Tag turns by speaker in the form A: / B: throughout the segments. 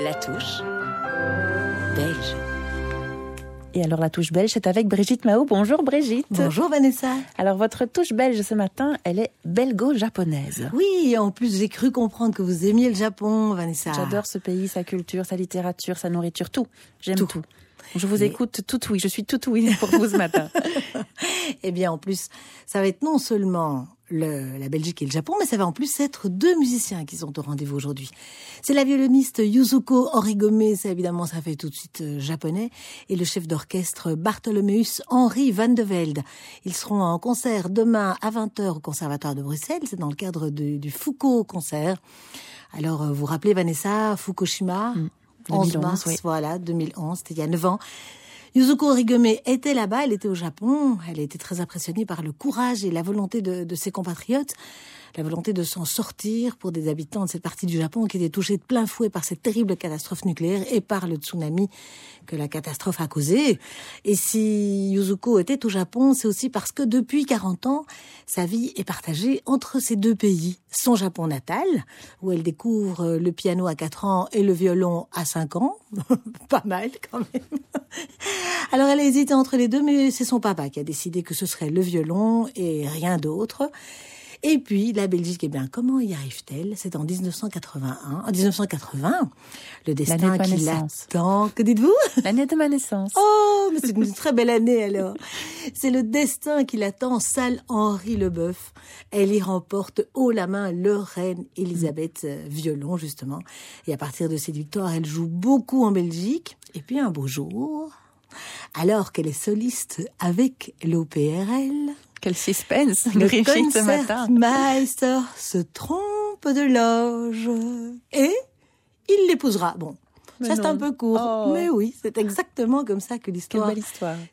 A: La touche belge.
B: Et alors la touche belge, c'est avec Brigitte Mao. Bonjour Brigitte.
C: Bonjour Vanessa.
B: Alors votre touche belge ce matin, elle est belgo-japonaise.
C: Oui, en plus j'ai cru comprendre que vous aimiez le Japon, Vanessa.
B: J'adore ce pays, sa culture, sa littérature, sa nourriture, tout. J'aime tout. Je vous écoute tout oui, je suis tout oui pour vous ce matin.
C: eh bien en plus, ça va être non seulement la Belgique et le Japon, mais ça va en plus être deux musiciens qui sont au rendez-vous aujourd'hui. C'est la violoniste Yuzuko Origome, ça évidemment ça fait tout de suite euh, japonais, et le chef d'orchestre Bartholomeus Henri Van de Velde. Ils seront en concert demain à 20h au Conservatoire de Bruxelles, c'est dans le cadre du Foucault Concert. Alors euh, vous rappelez Vanessa, Fukushima? 11 mm. mars, voilà, 2011, c'était il y a 9 ans. Yuzuko Origome était là-bas, elle était au Japon, elle été très impressionnée par le courage et la volonté de, de ses compatriotes la volonté de s'en sortir pour des habitants de cette partie du Japon qui étaient touchés de plein fouet par cette terrible catastrophe nucléaire et par le tsunami que la catastrophe a causé. Et si Yuzuko était au Japon, c'est aussi parce que depuis 40 ans, sa vie est partagée entre ces deux pays. Son Japon natal, où elle découvre le piano à 4 ans et le violon à 5 ans. Pas mal quand même. Alors elle a hésité entre les deux, mais c'est son papa qui a décidé que ce serait le violon et rien d'autre. Et puis, la Belgique, eh bien, comment y arrive-t-elle? C'est en 1981, en 1980, le destin qui l'attend. Que dites-vous?
B: L'année de ma naissance.
C: Oh, mais c'est une très belle année alors. C'est le destin qui l'attend, salle Henri Leboeuf. Elle y remporte haut la main leur reine Elisabeth euh, violon justement. Et à partir de cette victoire, elle joue beaucoup en Belgique. Et puis un beau jour, alors qu'elle est soliste avec l'OPRL,
B: quel suspense, le ce matin.
C: Meister se trompe de loge et il l'épousera. Bon, ça, c'est un peu court. Oh. Mais oui, c'est exactement comme ça que l'histoire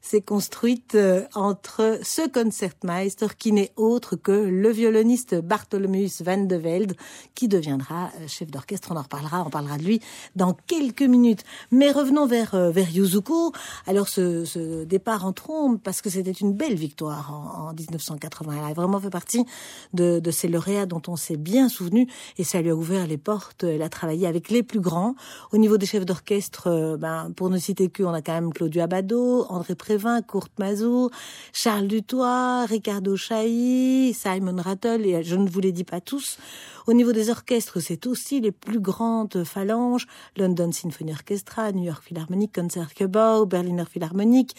C: s'est construite euh, entre ce concertmeister qui n'est autre que le violoniste Bartholomeus van de Velde, qui deviendra euh, chef d'orchestre. On en reparlera, on parlera de lui dans quelques minutes. Mais revenons vers, euh, vers Yuzuko. Alors, ce, ce départ en trombe, parce que c'était une belle victoire en, en 1980. Elle a vraiment fait partie de, de ces lauréats dont on s'est bien souvenu et ça lui a ouvert les portes. Elle a travaillé avec les plus grands au niveau des chefs d'orchestre, euh, ben, pour ne citer que, on a quand même Claudio Abado, André Prévin, Kurt Mazur, Charles Dutoit, Ricardo Chailly, Simon Rattle, et je ne vous les dis pas tous. Au niveau des orchestres, c'est aussi les plus grandes phalanges, London Symphony Orchestra, New York Philharmonic, Concertgebouw, Berliner Philharmonic.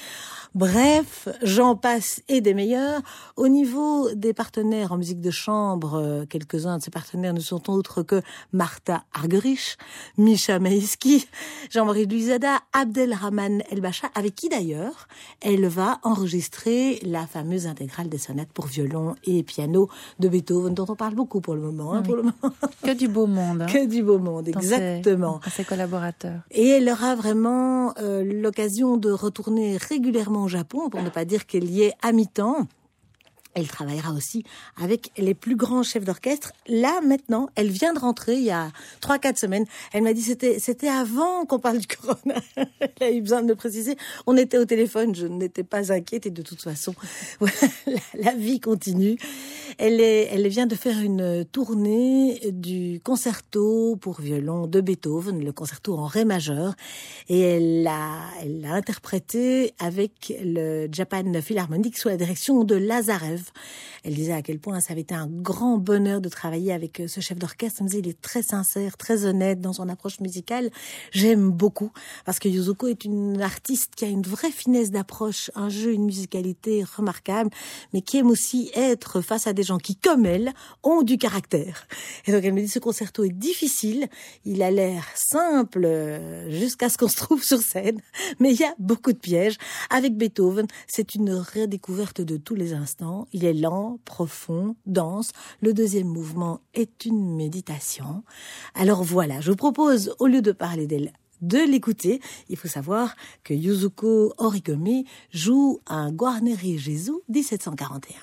C: Bref, j'en passe et des meilleurs. Au niveau des partenaires en musique de chambre, euh, quelques-uns de ces partenaires ne sont autres que Martha Argerich, Misha Maïski, Jean-Marie Luisada, Abdelrahman Elbacha, avec qui d'ailleurs elle va enregistrer la fameuse intégrale des sonates pour violon et piano de Beethoven, dont on parle beaucoup pour le moment. Hein,
B: que du beau monde. Hein.
C: que du beau monde, exactement.
B: Ses, ses collaborateurs.
C: Et elle aura vraiment euh, l'occasion de retourner régulièrement au Japon, pour ne pas dire qu'elle y est à mi-temps. Elle travaillera aussi avec les plus grands chefs d'orchestre. Là, maintenant, elle vient de rentrer il y a trois, quatre semaines. Elle m'a dit c'était, c'était avant qu'on parle du corona. elle a eu besoin de me préciser. On était au téléphone. Je n'étais pas inquiète et de toute façon, la, la, vie continue. Elle est, elle vient de faire une tournée du concerto pour violon de Beethoven, le concerto en ré majeur. Et elle l'a, elle l'a interprété avec le Japan Philharmonic sous la direction de Lazarev. Elle disait à quel point ça avait été un grand bonheur de travailler avec euh, ce chef d'orchestre. Elle me disait, il est très sincère, très honnête dans son approche musicale. J'aime beaucoup parce que Yuzuko est une artiste qui a une vraie finesse d'approche, un jeu, une musicalité remarquable, mais qui aime aussi être face à des gens qui, comme elle, ont du caractère. Et donc elle me dit, ce concerto est difficile. Il a l'air simple euh, jusqu'à ce qu'on se trouve sur scène, mais il y a beaucoup de pièges. Avec Beethoven, c'est une redécouverte de tous les instants. Il est lent, profond, dense. Le deuxième mouvement est une méditation. Alors voilà, je vous propose, au lieu de parler d'elle, de l'écouter. Il faut savoir que Yuzuko Origome joue un Guarneri Jésus 1741.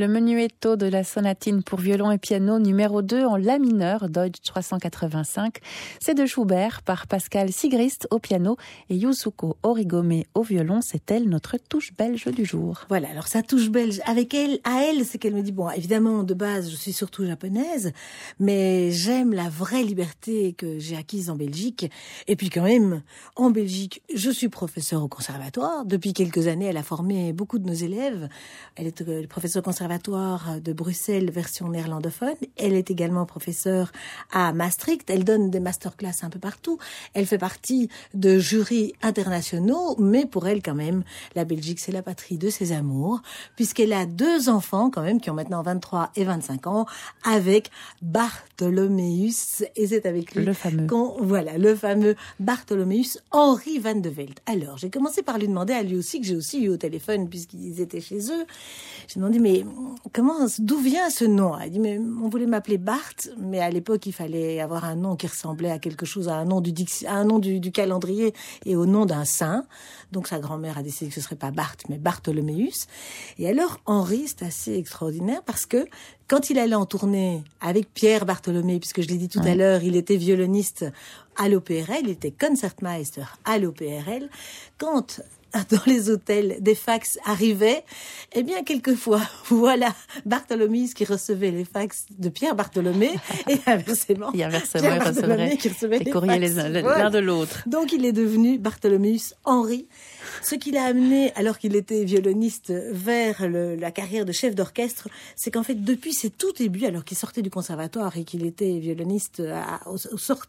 B: Le de la sonatine pour violon et piano numéro 2 en la mineur, Deutsch 385. C'est de Schubert par Pascal Sigrist au piano et Yusuko Origome au violon. C'est elle notre touche belge du jour.
C: Voilà, alors sa touche belge avec elle, à elle, c'est qu'elle me dit, bon, évidemment, de base, je suis surtout japonaise, mais j'aime la vraie liberté que j'ai acquise en Belgique. Et puis quand même, en Belgique, je suis professeur au conservatoire. Depuis quelques années, elle a formé beaucoup de nos élèves. Elle est euh, professeure conservatoire de Bruxelles version néerlandophone. Elle est également professeure à Maastricht. Elle donne des masterclass un peu partout. Elle fait partie de jurys internationaux, mais pour elle quand même, la Belgique c'est la patrie de ses amours, puisqu'elle a deux enfants quand même qui ont maintenant 23 et 25 ans avec Bartholoméus et c'est avec lui
B: le fameux
C: voilà le fameux Bartholoméus Henri van de Velde. Alors j'ai commencé par lui demander à lui aussi que j'ai aussi eu au téléphone puisqu'ils étaient chez eux. J'ai demandé mais comment, d'où vient ce nom? Elle dit, mais on voulait m'appeler Bart, mais à l'époque, il fallait avoir un nom qui ressemblait à quelque chose, à un nom du, à un nom du, calendrier et au nom d'un saint. Donc sa grand-mère a décidé que ce serait pas Bart, mais Bartholoméus. Et alors, Henri, c'est assez extraordinaire parce que quand il allait en tournée avec Pierre Bartholomé, puisque je l'ai dit tout à l'heure, il était violoniste à l'OPRL, il était concertmeister à l'OPRL. Quand dans les hôtels des fax arrivaient, eh bien, quelquefois, voilà, Bartholoméus qui recevait les fax de Pierre Bartholomé et inversement.
B: Et inversement, il recevait les courriers l'un de l'autre.
C: Donc, il est devenu Bartholoméus Henri ce qui l'a amené, alors qu'il était violoniste, vers la carrière de chef d'orchestre, c'est qu'en fait, depuis ses tout débuts, alors qu'il sortait du conservatoire et qu'il était violoniste à, aux,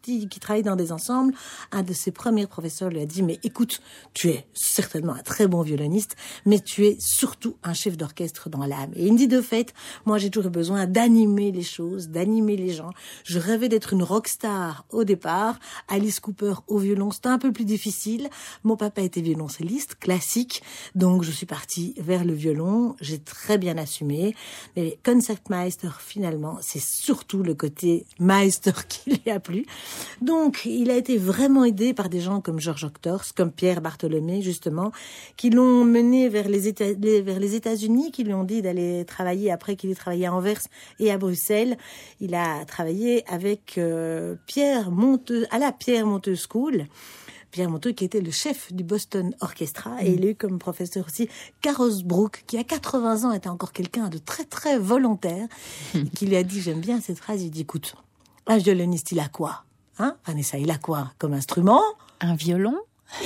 C: qui travaillait dans des ensembles, un de ses premiers professeurs lui a dit, mais écoute, tu es certainement un très bon violoniste, mais tu es surtout un chef d'orchestre dans l'âme. Et il me dit, de fait, moi j'ai toujours besoin d'animer les choses, d'animer les gens. Je rêvais d'être une rockstar au départ. Alice Cooper au violon, c'était un peu plus difficile. Mon papa était violoncelliste classique. Donc je suis partie vers le violon, j'ai très bien assumé. Mais Concertmeister, finalement, c'est surtout le côté Meister qui lui a plu. Donc il a été vraiment aidé par des gens comme Georges Octors, comme Pierre Bartholomé, justement, qui l'ont mené vers les États-Unis, qui lui ont dit d'aller travailler après qu'il ait travaillé à Anvers et à Bruxelles. Il a travaillé avec euh, Pierre Monteux, à la Pierre Monteux School. Pierre Monteux, qui était le chef du Boston Orchestra, et mm. il a eu comme professeur aussi Carlos Brook, qui à 80 ans était encore quelqu'un de très très volontaire, mm. qui lui a dit, j'aime bien cette phrase, il dit, écoute, un violoniste, il a quoi Hein? Vanessa, il a quoi comme instrument?
B: Un violon?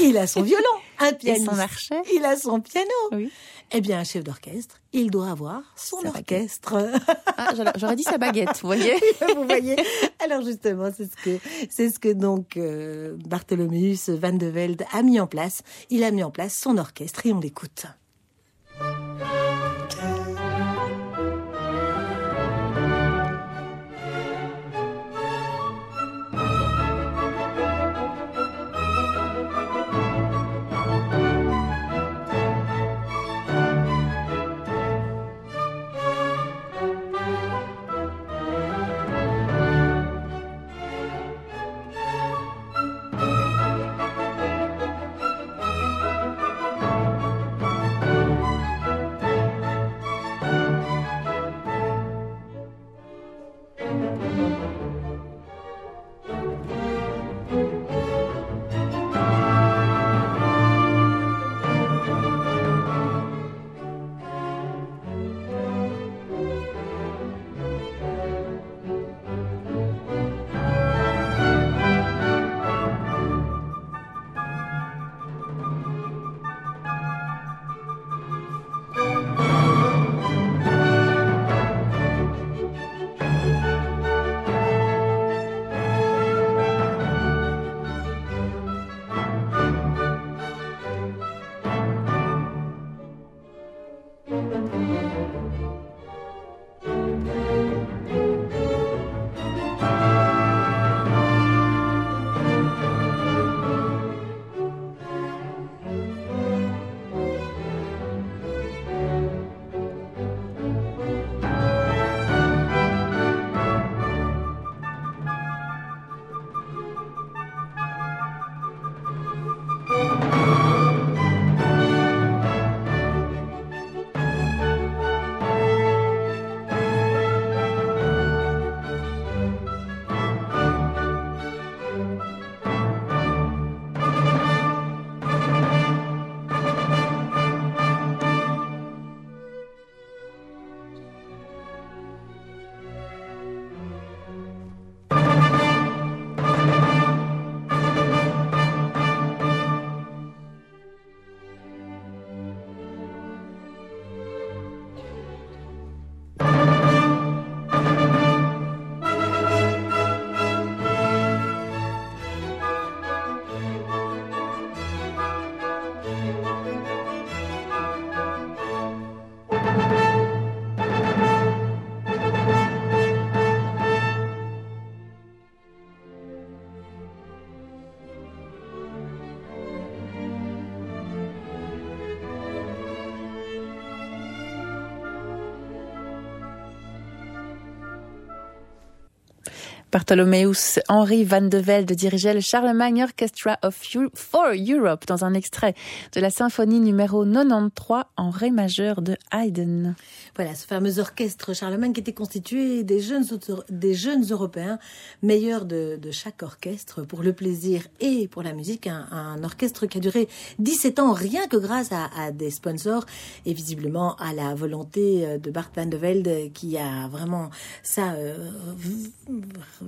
C: Il a son violon. Un pianiste,
B: son archet
C: il a son piano.
B: Oui.
C: Eh bien, un chef d'orchestre, il doit avoir son orchestre.
B: Ah, j'aurais dit sa baguette, vous voyez
C: Vous voyez Alors justement, c'est ce que c'est ce que donc euh, Bartholomeus van de Velde a mis en place. Il a mis en place son orchestre et on l'écoute.
B: Bartholomeus Henri van de Velde dirigeait le Charlemagne Orchestra of for Europe dans un extrait de la symphonie numéro 93 en ré majeur de Haydn.
C: Voilà, ce fameux orchestre Charlemagne qui était constitué des jeunes, des jeunes Européens, meilleurs de, chaque orchestre, pour le plaisir et pour la musique. Un, orchestre qui a duré 17 ans, rien que grâce à, à, des sponsors et visiblement à la volonté euh, de Bart van de Velde qui a vraiment ça, euh,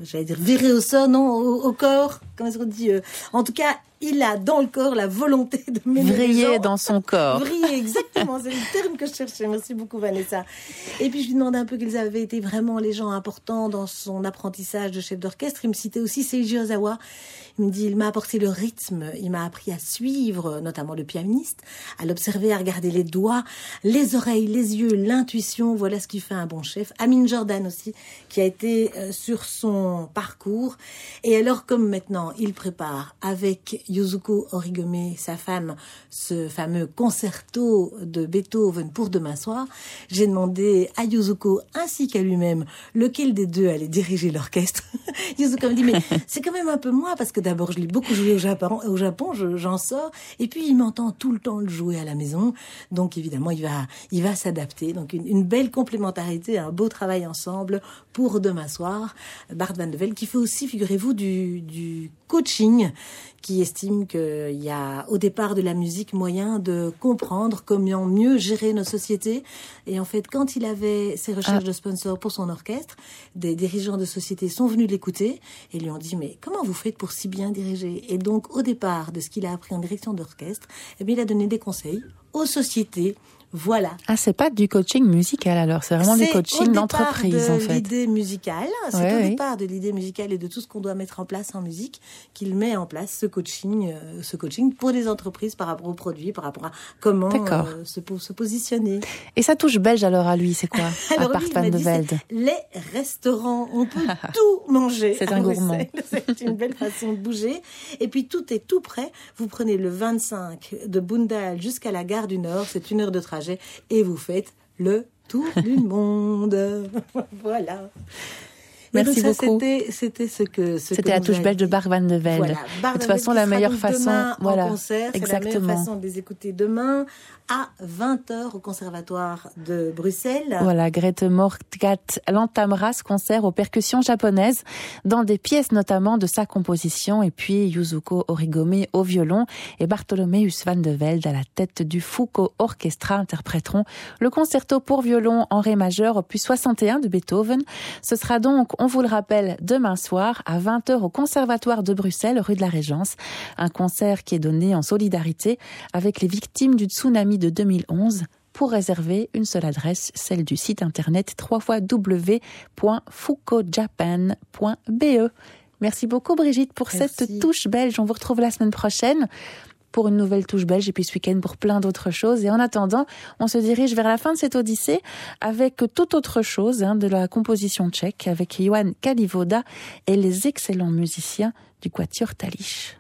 C: j'allais dire viré au sort, non, au, au corps, comment est-ce qu'on dit euh, En tout cas, il a dans le corps la volonté de
B: Vriller dans son corps.
C: Vriller, exactement. C'est le terme que je cherchais. Merci beaucoup, Vanessa. Et puis, je lui demandais un peu quels avaient été vraiment les gens importants dans son apprentissage de chef d'orchestre. Il me citait aussi Seiji Ozawa. Il me dit, il m'a apporté le rythme. Il m'a appris à suivre, notamment le pianiste, à l'observer, à regarder les doigts, les oreilles, les yeux, l'intuition. Voilà ce qui fait un bon chef. Amin Jordan aussi, qui a été euh, sur son parcours. Et alors, comme maintenant, il prépare avec Yuzuko Origome, sa femme, ce fameux concerto de Beethoven pour demain soir, j'ai demandé à Yuzuko ainsi qu'à lui-même lequel des deux allait diriger l'orchestre. Yuzuko me dit mais c'est quand même un peu moi parce que d'abord je l'ai beaucoup joué au Japon, au Japon, j'en sors et puis il m'entend tout le temps le jouer à la maison, donc évidemment il va il va s'adapter. Donc une, une, belle complémentarité, un beau travail ensemble pour demain soir. Bart Van de Velde qui fait aussi, figurez-vous, du, du coaching qui qu'il y a au départ de la musique moyen de comprendre comment mieux gérer nos sociétés. Et en fait, quand il avait ses recherches ah. de sponsors pour son orchestre, des dirigeants de sociétés sont venus l'écouter et lui ont dit mais comment vous faites pour si bien diriger? Et donc au départ de ce qu'il a appris en direction d'orchestre, eh bien il a donné des conseils aux sociétés voilà.
B: Ah, c'est pas du coaching musical alors, c'est vraiment du coaching d'entreprise en fait.
C: C'est l'idée musicale, c'est ouais, au oui. départ de l'idée musicale et de tout ce qu'on doit mettre en place en musique qu'il met en place ce coaching, euh, ce coaching pour les entreprises par rapport aux produits, par rapport à comment euh, se, se, positionner.
B: Et ça touche belge alors à lui, c'est quoi?
C: Alors,
B: à part
C: lui,
B: de Velde
C: Les restaurants, on peut tout manger.
B: C'est un gourmand.
C: C'est une belle façon de bouger. Et puis tout est tout prêt. Vous prenez le 25 de Bundal jusqu'à la gare du Nord, c'est une heure de et vous faites le tour du monde. voilà.
B: Merci beaucoup.
C: C'était ce que
B: c'était la touche belge de Bar Van de Velde. de toute façon, la meilleure façon,
C: voilà, concert, exactement. la meilleure façon de les écouter demain à 20h au Conservatoire de Bruxelles.
B: Voilà, Grete Morgat l'entamera ce concert aux percussions japonaises dans des pièces notamment de sa composition et puis Yuzuko Origome au violon et Bartholomeus van de Velde à la tête du Foucault Orchestra interpréteront le concerto pour violon en ré majeur opus 61 de Beethoven. Ce sera donc, on vous le rappelle, demain soir à 20h au Conservatoire de Bruxelles, rue de la Régence. Un concert qui est donné en solidarité avec les victimes du tsunami de 2011 pour réserver une seule adresse, celle du site internet www.foucaultjapan.be. Merci beaucoup Brigitte pour cette touche belge. On vous retrouve la semaine prochaine pour une nouvelle touche belge et puis ce week-end pour plein d'autres choses. Et en attendant, on se dirige vers la fin de cette odyssée avec toute autre chose hein, de la composition tchèque avec Johan Kalivoda et les excellents musiciens du Quatuor Talich.